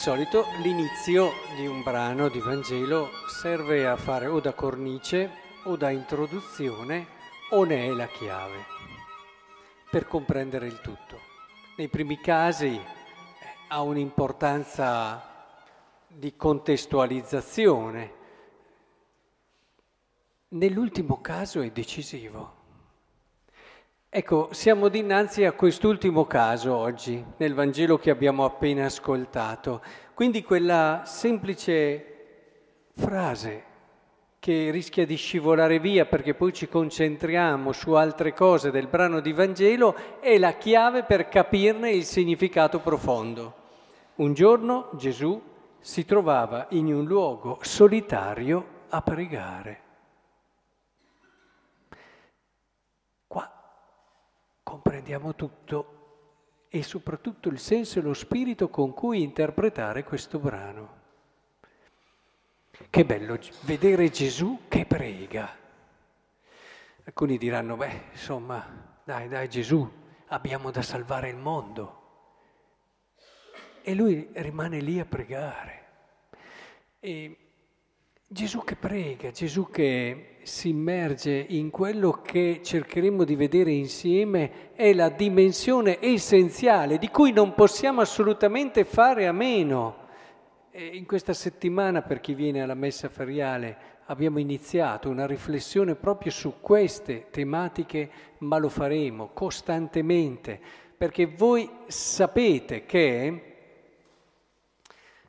solito l'inizio di un brano di Vangelo serve a fare o da cornice o da introduzione o ne è la chiave per comprendere il tutto. Nei primi casi eh, ha un'importanza di contestualizzazione, nell'ultimo caso è decisivo. Ecco, siamo dinanzi a quest'ultimo caso oggi, nel Vangelo che abbiamo appena ascoltato. Quindi quella semplice frase che rischia di scivolare via perché poi ci concentriamo su altre cose del brano di Vangelo è la chiave per capirne il significato profondo. Un giorno Gesù si trovava in un luogo solitario a pregare. Comprendiamo tutto e soprattutto il senso e lo spirito con cui interpretare questo brano. Che bello vedere Gesù che prega. Alcuni diranno, beh, insomma, dai, dai Gesù, abbiamo da salvare il mondo. E lui rimane lì a pregare. E Gesù che prega, Gesù che si immerge in quello che cercheremo di vedere insieme è la dimensione essenziale di cui non possiamo assolutamente fare a meno. E in questa settimana, per chi viene alla messa feriale, abbiamo iniziato una riflessione proprio su queste tematiche, ma lo faremo costantemente, perché voi sapete che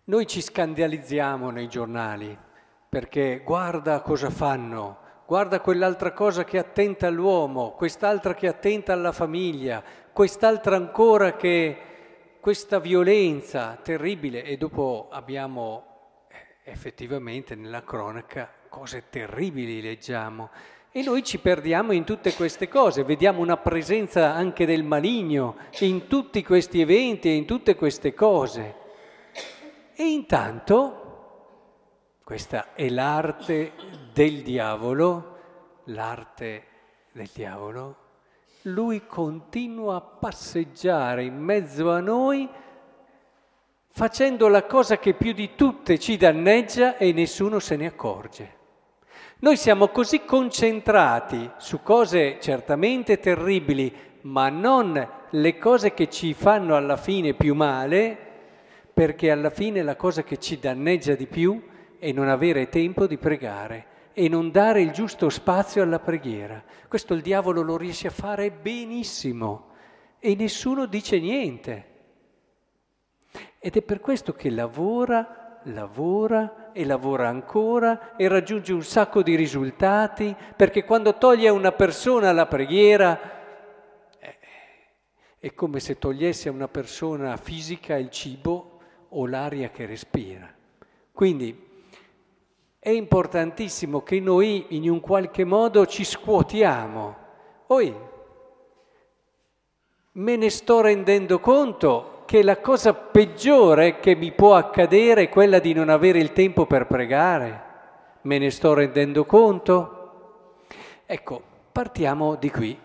noi ci scandalizziamo nei giornali perché guarda cosa fanno, guarda quell'altra cosa che attenta all'uomo, quest'altra che attenta alla famiglia, quest'altra ancora che questa violenza terribile e dopo abbiamo eh, effettivamente nella cronaca cose terribili leggiamo e noi ci perdiamo in tutte queste cose, vediamo una presenza anche del maligno in tutti questi eventi e in tutte queste cose. E intanto questa è l'arte del diavolo, l'arte del diavolo. Lui continua a passeggiare in mezzo a noi facendo la cosa che più di tutte ci danneggia e nessuno se ne accorge. Noi siamo così concentrati su cose certamente terribili, ma non le cose che ci fanno alla fine più male, perché alla fine la cosa che ci danneggia di più e non avere tempo di pregare e non dare il giusto spazio alla preghiera. Questo il diavolo lo riesce a fare benissimo e nessuno dice niente. Ed è per questo che lavora, lavora e lavora ancora e raggiunge un sacco di risultati, perché quando toglie a una persona la preghiera eh, è come se togliesse a una persona fisica il cibo o l'aria che respira. Quindi è importantissimo che noi in un qualche modo ci scuotiamo. Poi me ne sto rendendo conto che la cosa peggiore che mi può accadere è quella di non avere il tempo per pregare. Me ne sto rendendo conto? Ecco, partiamo di qui.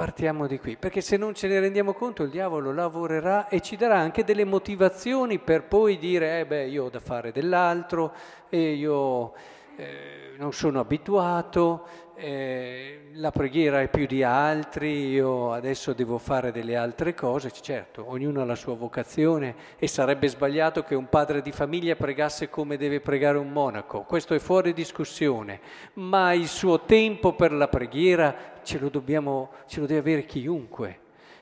Partiamo di qui, perché se non ce ne rendiamo conto il diavolo lavorerà e ci darà anche delle motivazioni per poi dire, eh beh, io ho da fare dell'altro e io eh, non sono abituato, eh, la preghiera è più di altri, io adesso devo fare delle altre cose, certo, ognuno ha la sua vocazione e sarebbe sbagliato che un padre di famiglia pregasse come deve pregare un monaco, questo è fuori discussione, ma il suo tempo per la preghiera ce lo, dobbiamo, ce lo deve avere chiunque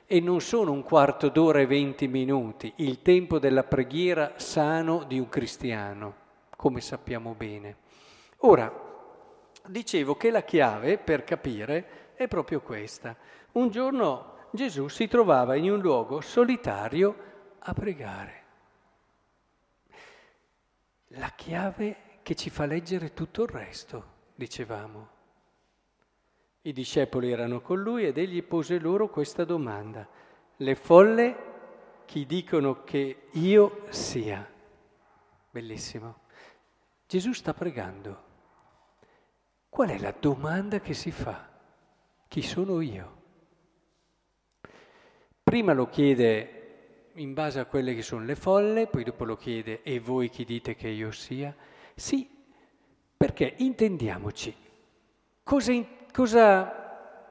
e non sono un quarto d'ora e venti minuti, il tempo della preghiera sano di un cristiano, come sappiamo bene. Ora, dicevo che la chiave per capire è proprio questa. Un giorno Gesù si trovava in un luogo solitario a pregare. La chiave che ci fa leggere tutto il resto, dicevamo. I discepoli erano con lui ed egli pose loro questa domanda. Le folle chi dicono che io sia? Bellissimo. Gesù sta pregando. Qual è la domanda che si fa? Chi sono io? Prima lo chiede in base a quelle che sono le folle, poi dopo lo chiede e voi chi dite che io sia? Sì, perché intendiamoci, cosa, cosa,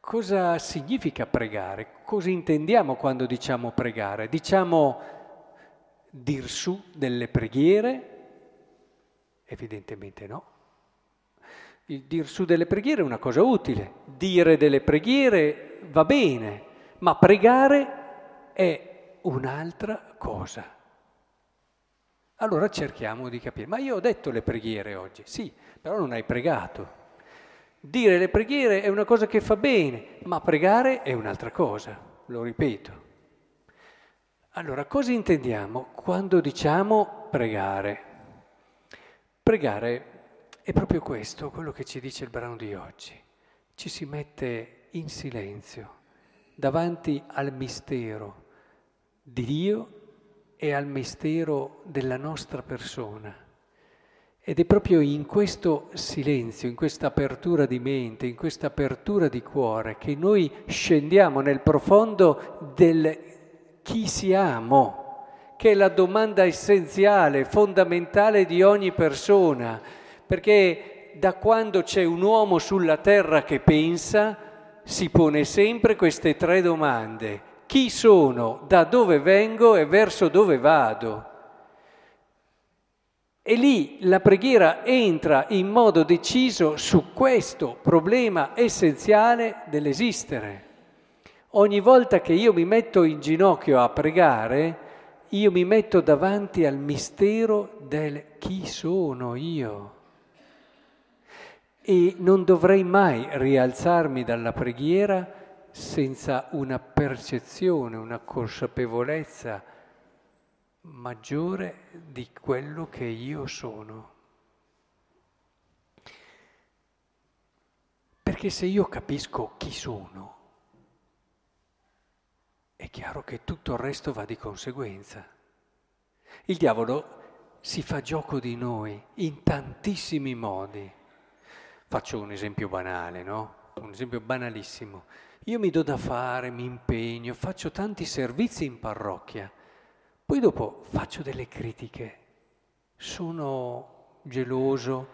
cosa significa pregare? Cosa intendiamo quando diciamo pregare? Diciamo dir su delle preghiere? Evidentemente no. Il dir su delle preghiere è una cosa utile, dire delle preghiere va bene, ma pregare è un'altra cosa. Allora cerchiamo di capire. Ma io ho detto le preghiere oggi, sì, però non hai pregato. Dire le preghiere è una cosa che fa bene, ma pregare è un'altra cosa, lo ripeto. Allora, cosa intendiamo quando diciamo pregare? Pregare è proprio questo, quello che ci dice il brano di oggi. Ci si mette in silenzio davanti al mistero di Dio e al mistero della nostra persona. Ed è proprio in questo silenzio, in questa apertura di mente, in questa apertura di cuore che noi scendiamo nel profondo del chi siamo, che è la domanda essenziale, fondamentale di ogni persona, perché da quando c'è un uomo sulla terra che pensa, si pone sempre queste tre domande chi sono, da dove vengo e verso dove vado. E lì la preghiera entra in modo deciso su questo problema essenziale dell'esistere. Ogni volta che io mi metto in ginocchio a pregare, io mi metto davanti al mistero del chi sono io. E non dovrei mai rialzarmi dalla preghiera senza una percezione, una consapevolezza maggiore di quello che io sono. Perché se io capisco chi sono, è chiaro che tutto il resto va di conseguenza. Il diavolo si fa gioco di noi in tantissimi modi. Faccio un esempio banale, no? Un esempio banalissimo. Io mi do da fare, mi impegno, faccio tanti servizi in parrocchia, poi dopo faccio delle critiche, sono geloso,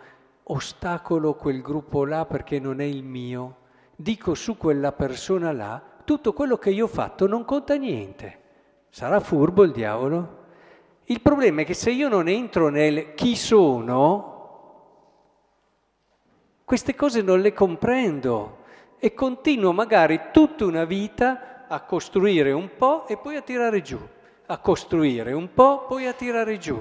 ostacolo quel gruppo là perché non è il mio, dico su quella persona là, tutto quello che io ho fatto non conta niente. Sarà furbo il diavolo? Il problema è che se io non entro nel chi sono, queste cose non le comprendo e continuo magari tutta una vita a costruire un po' e poi a tirare giù, a costruire un po', poi a tirare giù.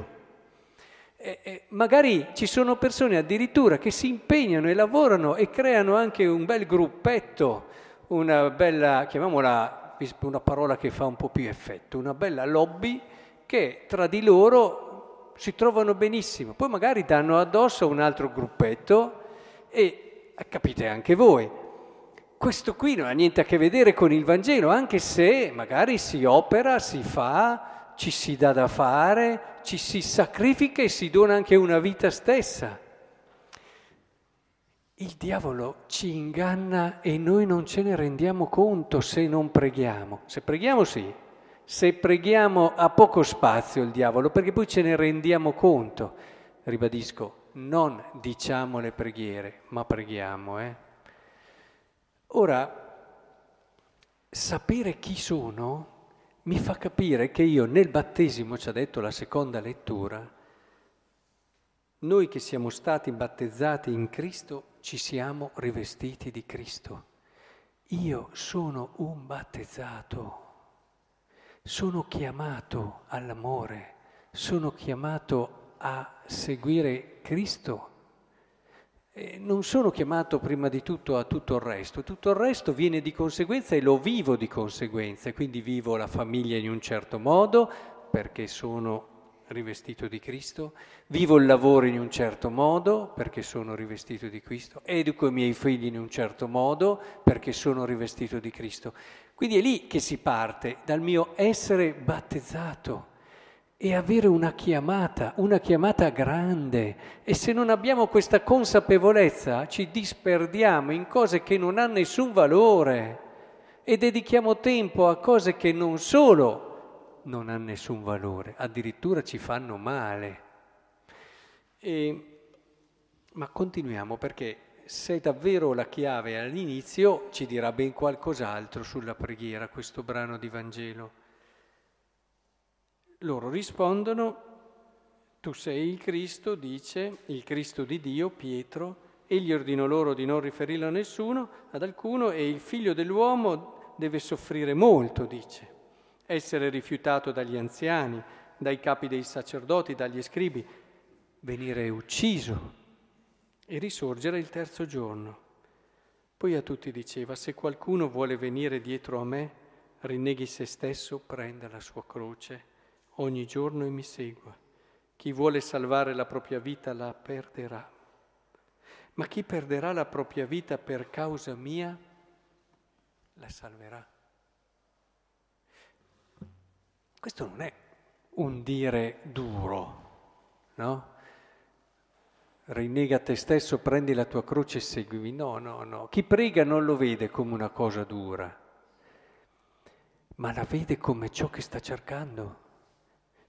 E, e magari ci sono persone addirittura che si impegnano e lavorano e creano anche un bel gruppetto, una bella, chiamiamola una parola che fa un po' più effetto, una bella lobby che tra di loro si trovano benissimo. Poi magari danno addosso a un altro gruppetto e capite anche voi, questo qui non ha niente a che vedere con il Vangelo, anche se magari si opera, si fa, ci si dà da fare, ci si sacrifica e si dona anche una vita stessa. Il diavolo ci inganna e noi non ce ne rendiamo conto se non preghiamo. Se preghiamo sì, se preghiamo ha poco spazio il diavolo perché poi ce ne rendiamo conto. Ribadisco, non diciamo le preghiere, ma preghiamo, eh? Ora, sapere chi sono mi fa capire che io nel battesimo, ci ha detto la seconda lettura, noi che siamo stati battezzati in Cristo ci siamo rivestiti di Cristo. Io sono un battezzato, sono chiamato all'amore, sono chiamato a seguire Cristo. Non sono chiamato prima di tutto a tutto il resto, tutto il resto viene di conseguenza e lo vivo di conseguenza, quindi vivo la famiglia in un certo modo perché sono rivestito di Cristo, vivo il lavoro in un certo modo perché sono rivestito di Cristo, educo i miei figli in un certo modo perché sono rivestito di Cristo. Quindi è lì che si parte, dal mio essere battezzato e avere una chiamata, una chiamata grande. E se non abbiamo questa consapevolezza ci disperdiamo in cose che non hanno nessun valore e dedichiamo tempo a cose che non solo non ha nessun valore, addirittura ci fanno male. E, ma continuiamo perché se davvero la chiave all'inizio ci dirà ben qualcos'altro sulla preghiera, questo brano di Vangelo. Loro rispondono, tu sei il Cristo, dice, il Cristo di Dio, Pietro, egli ordinò loro di non riferirlo a nessuno, ad alcuno, e il figlio dell'uomo deve soffrire molto, dice, essere rifiutato dagli anziani, dai capi dei sacerdoti, dagli scribi, venire ucciso e risorgere il terzo giorno. Poi a tutti diceva, se qualcuno vuole venire dietro a me, rinneghi se stesso, prenda la sua croce ogni giorno e mi segua. Chi vuole salvare la propria vita la perderà, ma chi perderà la propria vita per causa mia la salverà. Questo non è un dire duro, no? rinnega te stesso, prendi la tua croce e seguimi. No, no, no. Chi prega non lo vede come una cosa dura, ma la vede come ciò che sta cercando,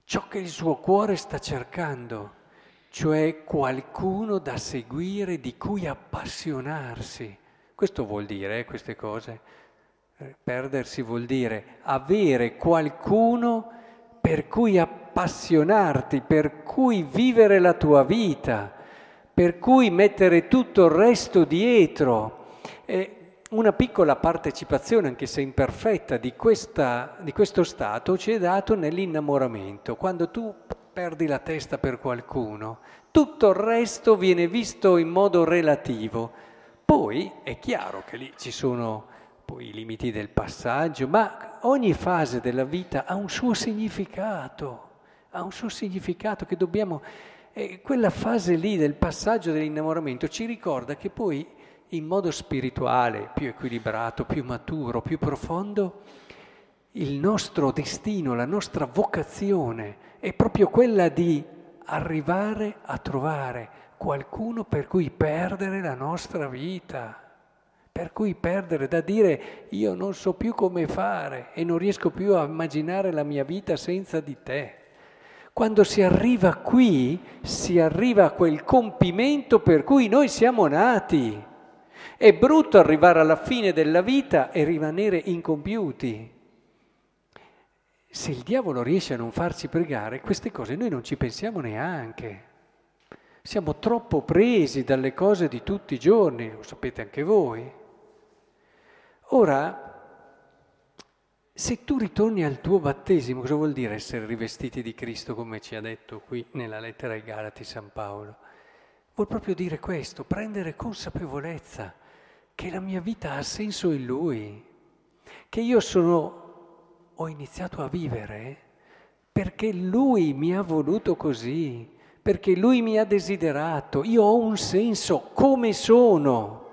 ciò che il suo cuore sta cercando, cioè qualcuno da seguire, di cui appassionarsi. Questo vuol dire, eh, queste cose. Eh, perdersi vuol dire avere qualcuno per cui appassionarti, per cui vivere la tua vita per cui mettere tutto il resto dietro. E una piccola partecipazione, anche se imperfetta, di, questa, di questo stato ci è dato nell'innamoramento. Quando tu perdi la testa per qualcuno, tutto il resto viene visto in modo relativo. Poi è chiaro che lì ci sono poi i limiti del passaggio, ma ogni fase della vita ha un suo significato, ha un suo significato che dobbiamo e quella fase lì del passaggio dell'innamoramento ci ricorda che poi in modo spirituale, più equilibrato, più maturo, più profondo, il nostro destino, la nostra vocazione è proprio quella di arrivare a trovare qualcuno per cui perdere la nostra vita, per cui perdere da dire io non so più come fare e non riesco più a immaginare la mia vita senza di te. Quando si arriva qui, si arriva a quel compimento per cui noi siamo nati. È brutto arrivare alla fine della vita e rimanere incompiuti. Se il diavolo riesce a non farci pregare, queste cose noi non ci pensiamo neanche. Siamo troppo presi dalle cose di tutti i giorni, lo sapete anche voi. Ora, se tu ritorni al tuo battesimo, cosa vuol dire essere rivestiti di Cristo, come ci ha detto qui nella lettera ai Galati San Paolo? Vuol proprio dire questo, prendere consapevolezza che la mia vita ha senso in Lui, che io sono, ho iniziato a vivere perché Lui mi ha voluto così, perché Lui mi ha desiderato, io ho un senso come sono,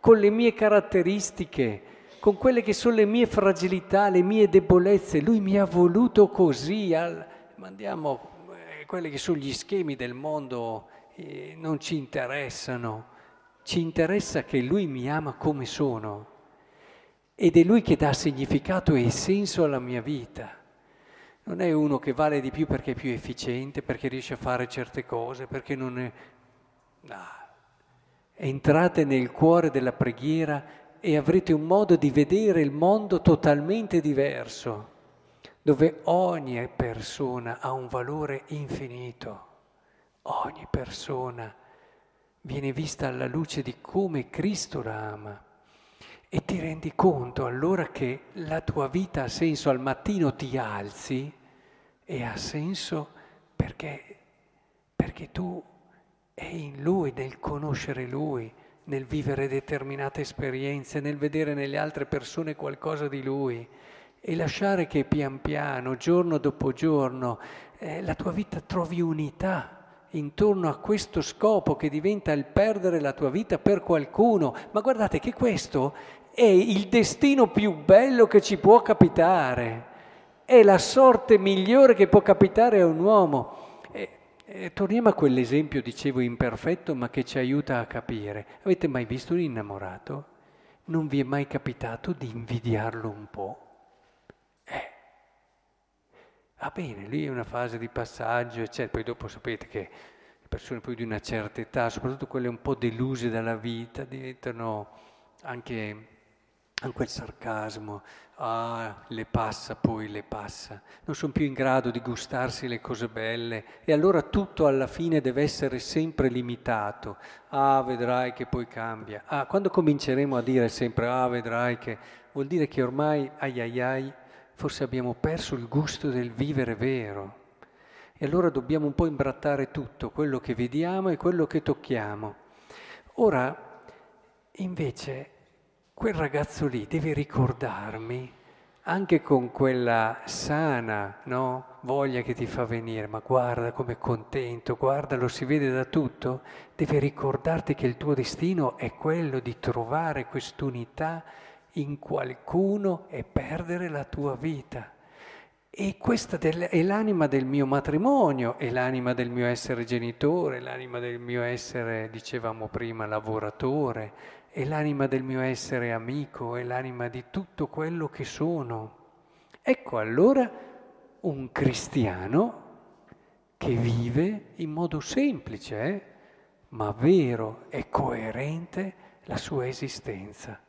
con le mie caratteristiche con quelle che sono le mie fragilità, le mie debolezze. Lui mi ha voluto così. Al... Mandiamo eh, quelli che sono gli schemi del mondo, eh, non ci interessano. Ci interessa che Lui mi ama come sono. Ed è Lui che dà significato e senso alla mia vita. Non è uno che vale di più perché è più efficiente, perché riesce a fare certe cose, perché non è... No. Entrate nel cuore della preghiera e avrete un modo di vedere il mondo totalmente diverso, dove ogni persona ha un valore infinito, ogni persona viene vista alla luce di come Cristo la ama. E ti rendi conto allora che la tua vita ha senso, al mattino ti alzi e ha senso perché, perché tu è in Lui, nel conoscere Lui, nel vivere determinate esperienze, nel vedere nelle altre persone qualcosa di Lui. E lasciare che pian piano, giorno dopo giorno, eh, la tua vita trovi unità intorno a questo scopo che diventa il perdere la tua vita per qualcuno. Ma guardate che questo è il destino più bello che ci può capitare, è la sorte migliore che può capitare a un uomo. E torniamo a quell'esempio, dicevo, imperfetto, ma che ci aiuta a capire. Avete mai visto un innamorato? Non vi è mai capitato di invidiarlo un po'? Eh. Va bene, lì è una fase di passaggio, eccetera. Poi dopo sapete che le persone poi di una certa età, soprattutto quelle un po' deluse dalla vita, diventano anche, anche il sarcasmo, ah, le passa, poi le passa. Non sono più in grado di gustarsi le cose belle e allora tutto alla fine deve essere sempre limitato. Ah, vedrai che poi cambia. Ah, quando cominceremo a dire sempre ah, vedrai che vuol dire che ormai ai ai ai forse abbiamo perso il gusto del vivere vero. E allora dobbiamo un po' imbrattare tutto, quello che vediamo e quello che tocchiamo. Ora, invece, quel ragazzo lì deve ricordarmi, anche con quella sana no, voglia che ti fa venire, ma guarda com'è contento, guarda, lo si vede da tutto, deve ricordarti che il tuo destino è quello di trovare quest'unità in qualcuno e perdere la tua vita. E questa è l'anima del mio matrimonio, è l'anima del mio essere genitore, è l'anima del mio essere, dicevamo prima, lavoratore, è l'anima del mio essere amico, è l'anima di tutto quello che sono. Ecco allora un cristiano che vive in modo semplice, eh, ma vero e coerente la sua esistenza.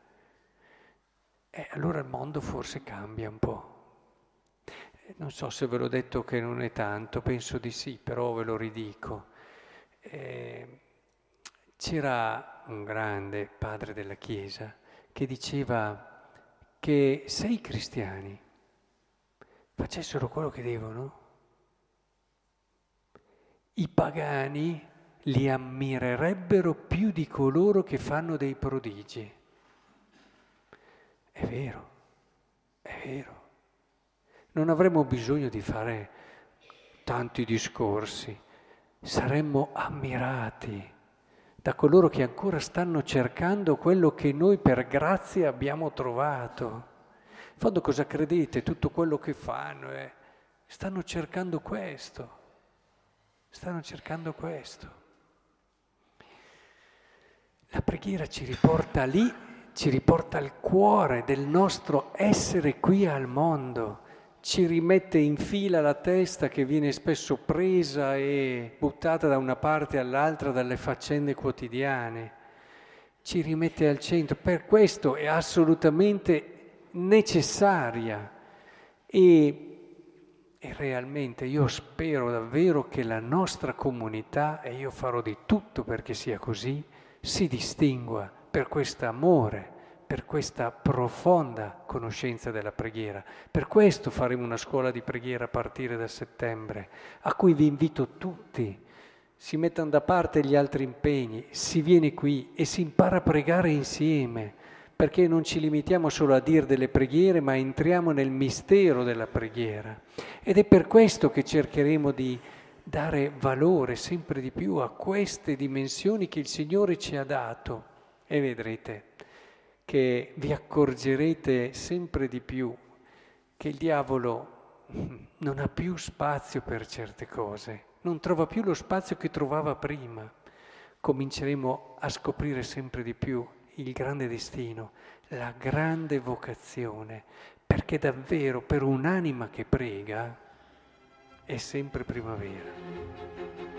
E allora il mondo forse cambia un po'. Non so se ve l'ho detto che non è tanto, penso di sì, però ve lo ridico. Eh, c'era un grande padre della Chiesa che diceva che se i cristiani facessero quello che devono, i pagani li ammirerebbero più di coloro che fanno dei prodigi. È vero, è vero. Non avremmo bisogno di fare tanti discorsi, saremmo ammirati da coloro che ancora stanno cercando quello che noi per grazia abbiamo trovato. In fondo cosa credete? Tutto quello che fanno è... stanno cercando questo, stanno cercando questo. La preghiera ci riporta lì, ci riporta al cuore del nostro essere qui al mondo ci rimette in fila la testa che viene spesso presa e buttata da una parte all'altra dalle faccende quotidiane, ci rimette al centro. Per questo è assolutamente necessaria e, e realmente io spero davvero che la nostra comunità, e io farò di tutto perché sia così, si distingua per questo amore per questa profonda conoscenza della preghiera. Per questo faremo una scuola di preghiera a partire da settembre, a cui vi invito tutti. Si mettano da parte gli altri impegni, si viene qui e si impara a pregare insieme, perché non ci limitiamo solo a dire delle preghiere, ma entriamo nel mistero della preghiera. Ed è per questo che cercheremo di dare valore sempre di più a queste dimensioni che il Signore ci ha dato. E vedrete, che vi accorgerete sempre di più che il diavolo non ha più spazio per certe cose, non trova più lo spazio che trovava prima. Cominceremo a scoprire sempre di più il grande destino, la grande vocazione, perché davvero per un'anima che prega è sempre primavera.